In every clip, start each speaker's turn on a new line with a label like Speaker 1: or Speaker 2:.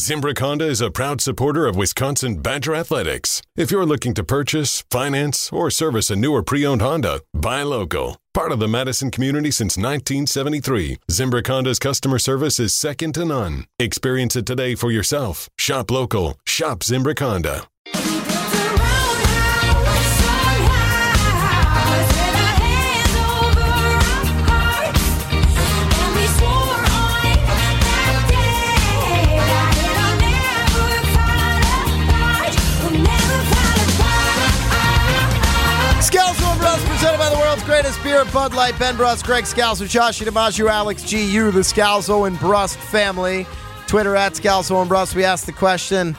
Speaker 1: Zimbrick Honda is a proud supporter of Wisconsin Badger Athletics. If you're looking to purchase, finance, or service a new or pre owned Honda, buy local. Part of the Madison community since 1973, Zimbrick Honda's customer service is second to none. Experience it today for yourself. Shop local. Shop Zimbrick Honda.
Speaker 2: Bud Light, Ben Brust, Greg Scalzo, Josh DiMaggio, Alex G. You, the Scalzo and Brust family. Twitter at Scalzo and Brust. We asked the question.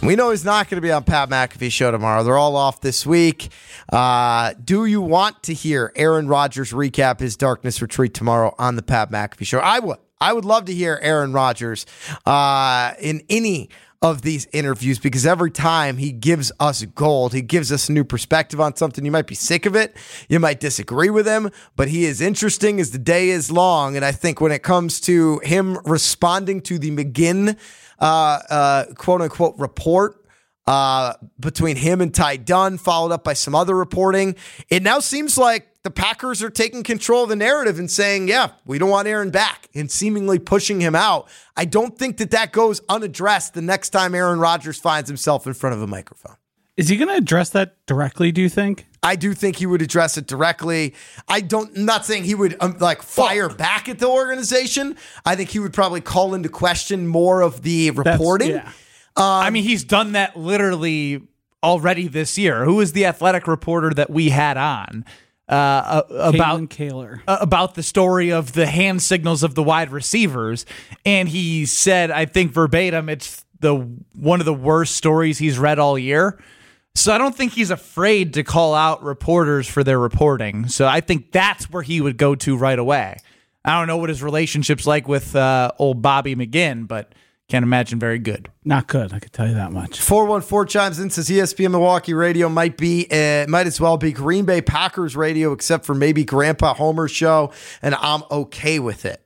Speaker 2: We know he's not going to be on Pat McAfee's show tomorrow. They're all off this week. Uh, do you want to hear Aaron Rodgers recap his darkness retreat tomorrow on the Pat McAfee show? I would. I would love to hear Aaron Rodgers uh, in any of these interviews because every time he gives us gold, he gives us a new perspective on something. You might be sick of it, you might disagree with him, but he is interesting as the day is long. And I think when it comes to him responding to the McGinn uh, uh, quote unquote report, uh, between him and Ty Dunn, followed up by some other reporting. It now seems like the Packers are taking control of the narrative and saying, yeah, we don't want Aaron back and seemingly pushing him out. I don't think that that goes unaddressed the next time Aaron Rodgers finds himself in front of a microphone.
Speaker 3: Is he going to address that directly, do you think?
Speaker 2: I do think he would address it directly. I don't, I'm not saying he would um, like fire back at the organization. I think he would probably call into question more of the reporting.
Speaker 3: yeah.
Speaker 4: I mean, he's done that literally already this year. Who was the athletic reporter that we had on uh, about uh, about the story of the hand signals of the wide receivers, and he said, I think verbatim, it's the one of the worst stories he's read all year. So I don't think he's afraid to call out reporters for their reporting. So I think that's where he would go to right away. I don't know what his relationship's like with uh, old Bobby McGinn, but can't imagine very good.
Speaker 3: Not good, I could tell you that much.
Speaker 2: 414 chimes in says ESPN Milwaukee radio might be uh, might as well be Green Bay Packers radio except for maybe Grandpa Homer's show and I'm okay with it.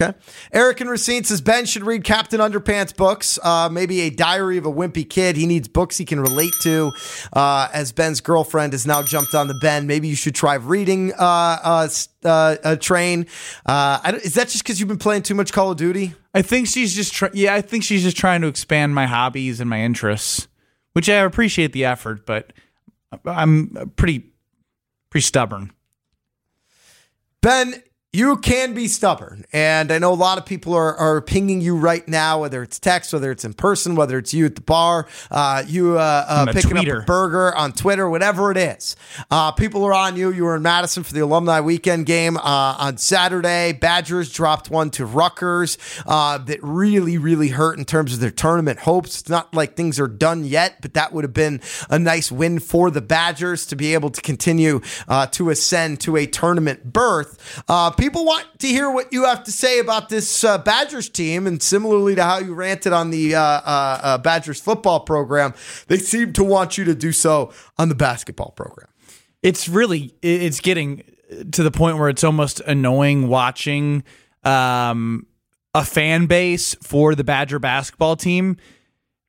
Speaker 2: Okay. Eric and Racine says Ben should read Captain Underpants books, uh, maybe a diary of a wimpy kid. He needs books he can relate to. Uh, as Ben's girlfriend has now jumped on the Ben, maybe you should try reading uh, uh, uh, a train. Uh, I is that just because you've been playing too much Call of Duty?
Speaker 4: I think she's just try- yeah, I think she's just trying to expand my hobbies and my interests, which I appreciate the effort, but I'm pretty pretty stubborn.
Speaker 2: Ben, you can be stubborn. And I know a lot of people are, are pinging you right now, whether it's text, whether it's in person, whether it's you at the bar, uh, you uh, uh, picking up a burger on Twitter, whatever it is. Uh, people are on you. You were in Madison for the alumni weekend game uh, on Saturday. Badgers dropped one to Rutgers uh, that really, really hurt in terms of their tournament hopes. It's not like things are done yet, but that would have been a nice win for the Badgers to be able to continue uh, to ascend to a tournament berth. People want to hear what you have to say about this uh, Badgers team, and similarly to how you ranted on the uh, uh, uh, Badgers football program, they seem to want you to do so on the basketball program.
Speaker 4: It's really it's getting to the point where it's almost annoying watching um, a fan base for the Badger basketball team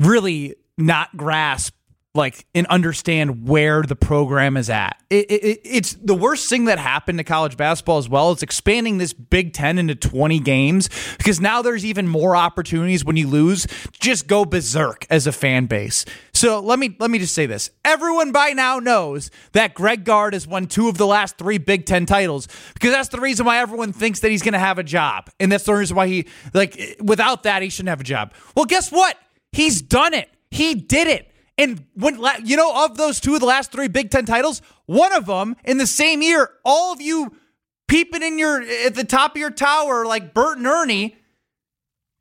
Speaker 4: really not grasp like and understand where the program is at. It, it, it's the worst thing that happened to college basketball as well. It's expanding this Big Ten into 20 games because now there's even more opportunities when you lose just go berserk as a fan base. So let me let me just say this. Everyone by now knows that Greg Gard has won two of the last three Big Ten titles because that's the reason why everyone thinks that he's going to have a job, and that's the reason why he like without that he shouldn't have a job. Well, guess what? He's done it. He did it. And when you know of those two of the last three Big Ten titles, one of them in the same year, all of you peeping in your at the top of your tower like Bert and Ernie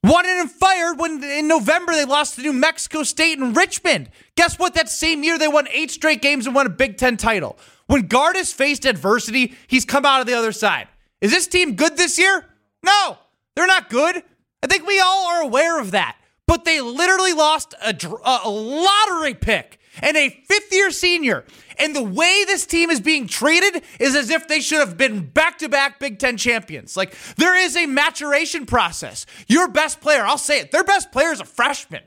Speaker 4: wanted him fired when in November they lost to New Mexico State and Richmond. Guess what? That same year they won eight straight games and won a Big Ten title. When Gard has faced adversity, he's come out of the other side. Is this team good this year? No, they're not good. I think we all are aware of that. But they literally lost a, a lottery pick and a fifth year senior. And the way this team is being treated is as if they should have been back to back Big Ten champions. Like, there is a maturation process. Your best player, I'll say it, their best player is a freshman.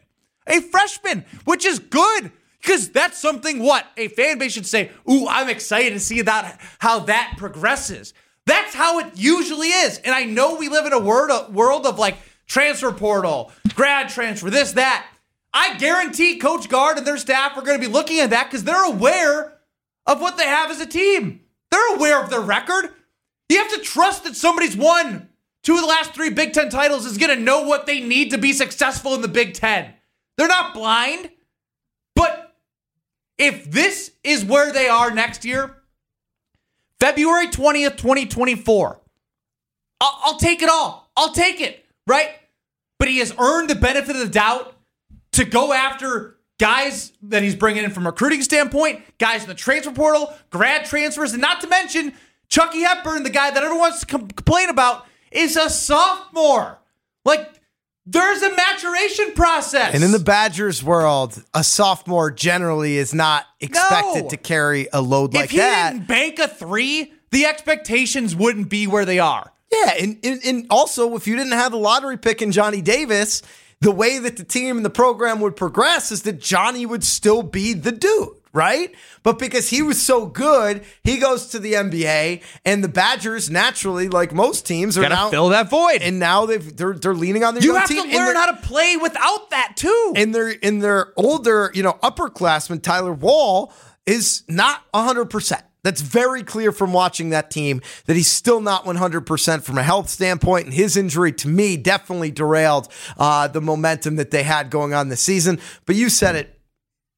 Speaker 4: A freshman, which is good. Because that's something what a fan base should say, ooh, I'm excited to see that how that progresses. That's how it usually is. And I know we live in a world, world of like transfer portal, grad transfer, this, that. I guarantee Coach Gard and their staff are going to be looking at that because they're aware of what they have as a team. They're aware of their record. You have to trust that somebody's won two of the last three Big Ten titles is going to know what they need to be successful in the Big Ten. They're not blind. But if this is where they are next year, February 20th, 2024, I'll, I'll take it all. I'll take it, right? But he has earned the benefit of the doubt to go after guys that he's bringing in from a recruiting standpoint, guys in the transfer portal, grad transfers, and not to mention Chucky Hepburn, the guy that everyone wants to com- complain about, is a sophomore. Like, there's a maturation process.
Speaker 2: And in the Badgers world, a sophomore generally is not expected
Speaker 4: No.
Speaker 2: to carry a load like that.
Speaker 4: if he didn't bank a three, the expectations wouldn't be where they are.
Speaker 2: Yeah, and, and and also if you didn't have the lottery pick in Johnny Davis, the way that the team and the program would progress is that Johnny would still be the dude, right? But because he was so good, he goes to the NBA, and the Badgers naturally, like most teams, are now
Speaker 4: fill that void.
Speaker 2: And now they've they're they're leaning on their
Speaker 4: you
Speaker 2: young
Speaker 4: have
Speaker 2: team.
Speaker 4: to
Speaker 2: and
Speaker 4: learn
Speaker 2: they're-
Speaker 4: how to play without that too.
Speaker 2: And their in their older, you know, upperclassman Tyler Wahl is not 100%. That's very clear from watching that team that he's still not 100% from a health standpoint. And his injury to me definitely derailed uh, the momentum that they had going on this season. But you said it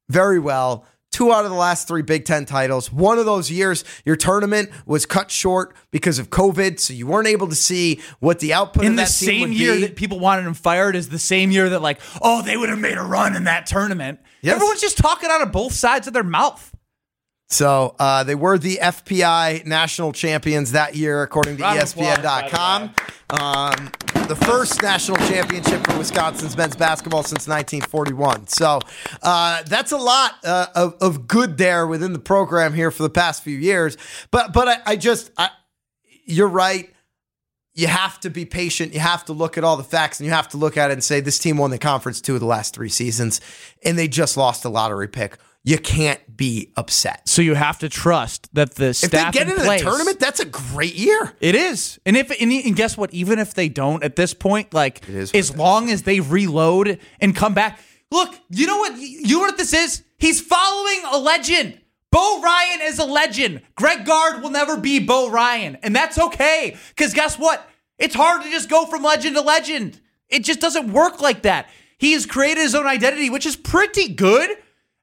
Speaker 2: very well. Two out of the last three Big Ten titles. One of those years, your tournament was cut short because of COVID, so you weren't able to see what the output
Speaker 4: in
Speaker 2: of
Speaker 4: the
Speaker 2: team
Speaker 4: same year
Speaker 2: be.
Speaker 4: that people wanted him fired is the same year that like, oh, they would have made a run in that tournament.
Speaker 2: Yes.
Speaker 4: Everyone's just talking out of both sides of their mouth.
Speaker 2: So uh, they were the FPI national champions that year, according to
Speaker 4: Round
Speaker 2: ESPN.com. Um, the first national championship for Wisconsin's men's basketball since 1941. So uh, that's a lot uh, of, of good there within the program here for the past few years. But but I, I just I, you're right. You have to be patient. You have to look at all the facts, and you have to look at it and say this team won the conference two of the last three seasons, and they just lost a lottery pick. You can't be upset.
Speaker 4: So you have to trust that the
Speaker 2: If they get
Speaker 4: in
Speaker 2: into
Speaker 4: place,
Speaker 2: the tournament, that's a great year.
Speaker 4: It is, and if and, and guess what? Even if they don't at this point, like
Speaker 2: is
Speaker 4: as long as they reload and come back, look, you know what? You know what this is? He's following a legend. Bo Ryan is a legend. Greg Gard will never be Bo Ryan, and that's okay. Because guess what? It's hard to just go from legend to legend. It just doesn't work like that. He has created his own identity, which is pretty good.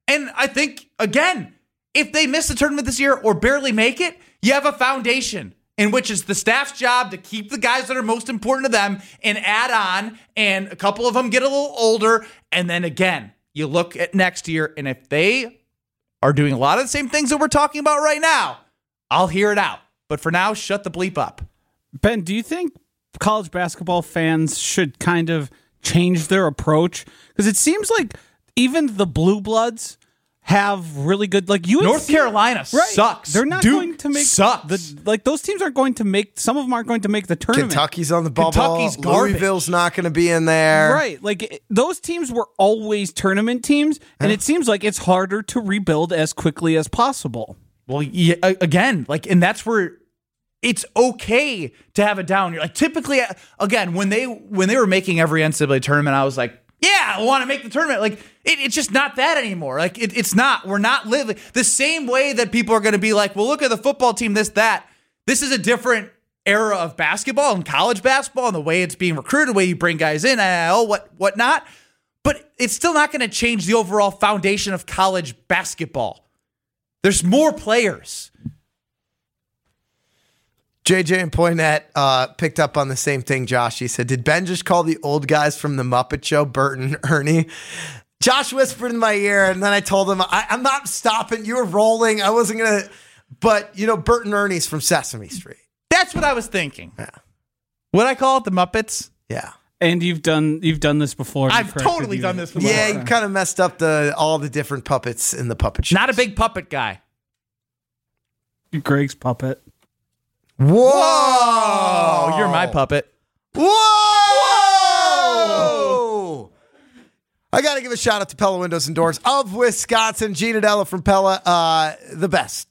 Speaker 4: And I think, again, if they miss the tournament this year or barely make it, you have a foundation in which is the staff's job to keep the guys that are most important to them and add on. And a couple of them get a little older. And then again, you look at next year, and if they are doing a lot of the same things that we're talking about right now, I'll hear it out. But for now, shut the bleep up.
Speaker 3: Ben, do you think college basketball fans should kind of change their approach? Because it seems like even the blue bloods have really good like you
Speaker 4: North Carolina sucks.
Speaker 3: They're not
Speaker 4: Duke
Speaker 3: going to make
Speaker 4: sucks.
Speaker 3: the like those teams aren't going to make some of them aren't going to make the tournament.
Speaker 2: Kentucky's on the bubble.
Speaker 4: Kentucky's garbage.
Speaker 2: Louisville's not going to be in there.
Speaker 3: Right. Like it- those teams were always tournament teams and it seems like it's harder to rebuild as quickly as possible.
Speaker 4: Well, yeah, again, like, and that's where it's okay to have a down year. Like, typically, uh, again, when they when they were making every NCAA tournament, I was like, yeah, I want to make the tournament. Like, it, it's just not that anymore. Like, it, it's not. We're not living the same way that people are going to be like, well, look at the football team. This that. This is a different era of basketball and college basketball and the way it's being recruited, the way you bring guys in, oh, what whatnot. But it's still not going to change the overall foundation of college basketball. There's more players.
Speaker 2: JJ and Poinette uh, picked up on the same thing, Josh. He said, Did Ben just call the old guys from the Muppet Show, Bert and Ernie? Josh whispered in my ear, and then I told him, I, I'm not stopping. You were rolling. I wasn't going to. But, you know, Bert and Ernie's from Sesame Street.
Speaker 4: That's what I was thinking. Yeah. What I call it, the Muppets.
Speaker 2: Yeah.
Speaker 3: And you've done you've done this before.
Speaker 4: I've totally
Speaker 3: you.
Speaker 4: done this before.
Speaker 2: Yeah, you kind of messed up the all the different puppets in the puppet show.
Speaker 4: Not a big puppet guy.
Speaker 3: Greg's puppet.
Speaker 2: Whoa!
Speaker 4: Oh, you're my puppet.
Speaker 2: Whoa! I got to give a shout out to Pella Windows and Doors of Wisconsin. Gina Della from Pella, uh, the best.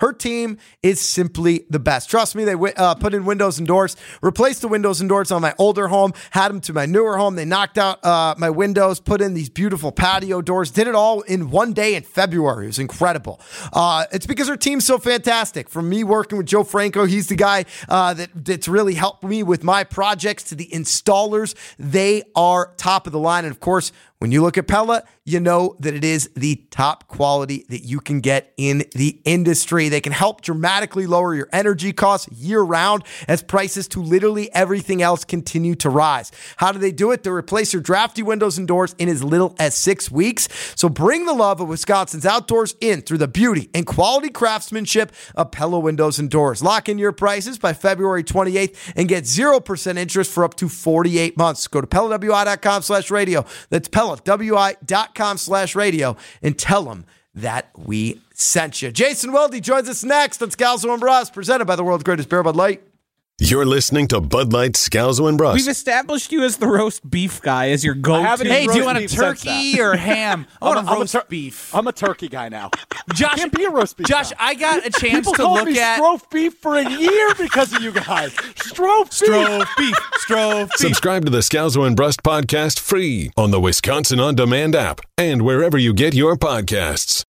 Speaker 2: Her team is simply the best. Trust me, they uh, put in windows and doors, replaced the windows and doors on my older home, had them to my newer home. They knocked out uh, my windows, put in these beautiful patio doors, did it all in one day in February. It was incredible. Uh, it's because her team's so fantastic. From me working with Joe Franco, he's the guy uh, that, that's really helped me with my projects, to the installers. They are top of the line. And of course, when you look at Pella, you know that it is the top quality that you can get in the industry. They can help dramatically lower your energy costs year round as prices to literally everything else continue to rise. How do they do it? They replace your drafty windows and doors in as little as six weeks. So bring the love of Wisconsin's outdoors in through the beauty and quality craftsmanship of Pella Windows and Doors. Lock in your prices by February 28th and get 0% interest for up to 48 months. Go to PellaWI.com slash radio. That's Pella, WI.com slash radio and tell them that we sent you. Jason Weldy joins us next on Scalzo and Brust, presented by the world's greatest beer, Bud Light.
Speaker 1: You're listening to Bud Light Scalzo and Brust.
Speaker 3: We've established you as the roast beef guy, as your go-to.
Speaker 5: haven't
Speaker 4: Hey, do you want a turkey or ham? I want
Speaker 5: I'm
Speaker 4: a
Speaker 5: a
Speaker 4: roast
Speaker 5: tur-
Speaker 4: beef.
Speaker 5: I'm a turkey guy now.
Speaker 4: Josh,
Speaker 5: can't be a roast beef
Speaker 4: Josh,
Speaker 5: guy.
Speaker 4: I got a chance
Speaker 5: People
Speaker 4: to
Speaker 5: called
Speaker 4: look
Speaker 5: me
Speaker 4: at
Speaker 5: Strofe beef for a year because of you guys. Strofe beef.
Speaker 4: Strove beef. Strove beef.
Speaker 1: Subscribe to the Scalzo and Brust podcast free on the Wisconsin On Demand app and wherever you get your podcasts.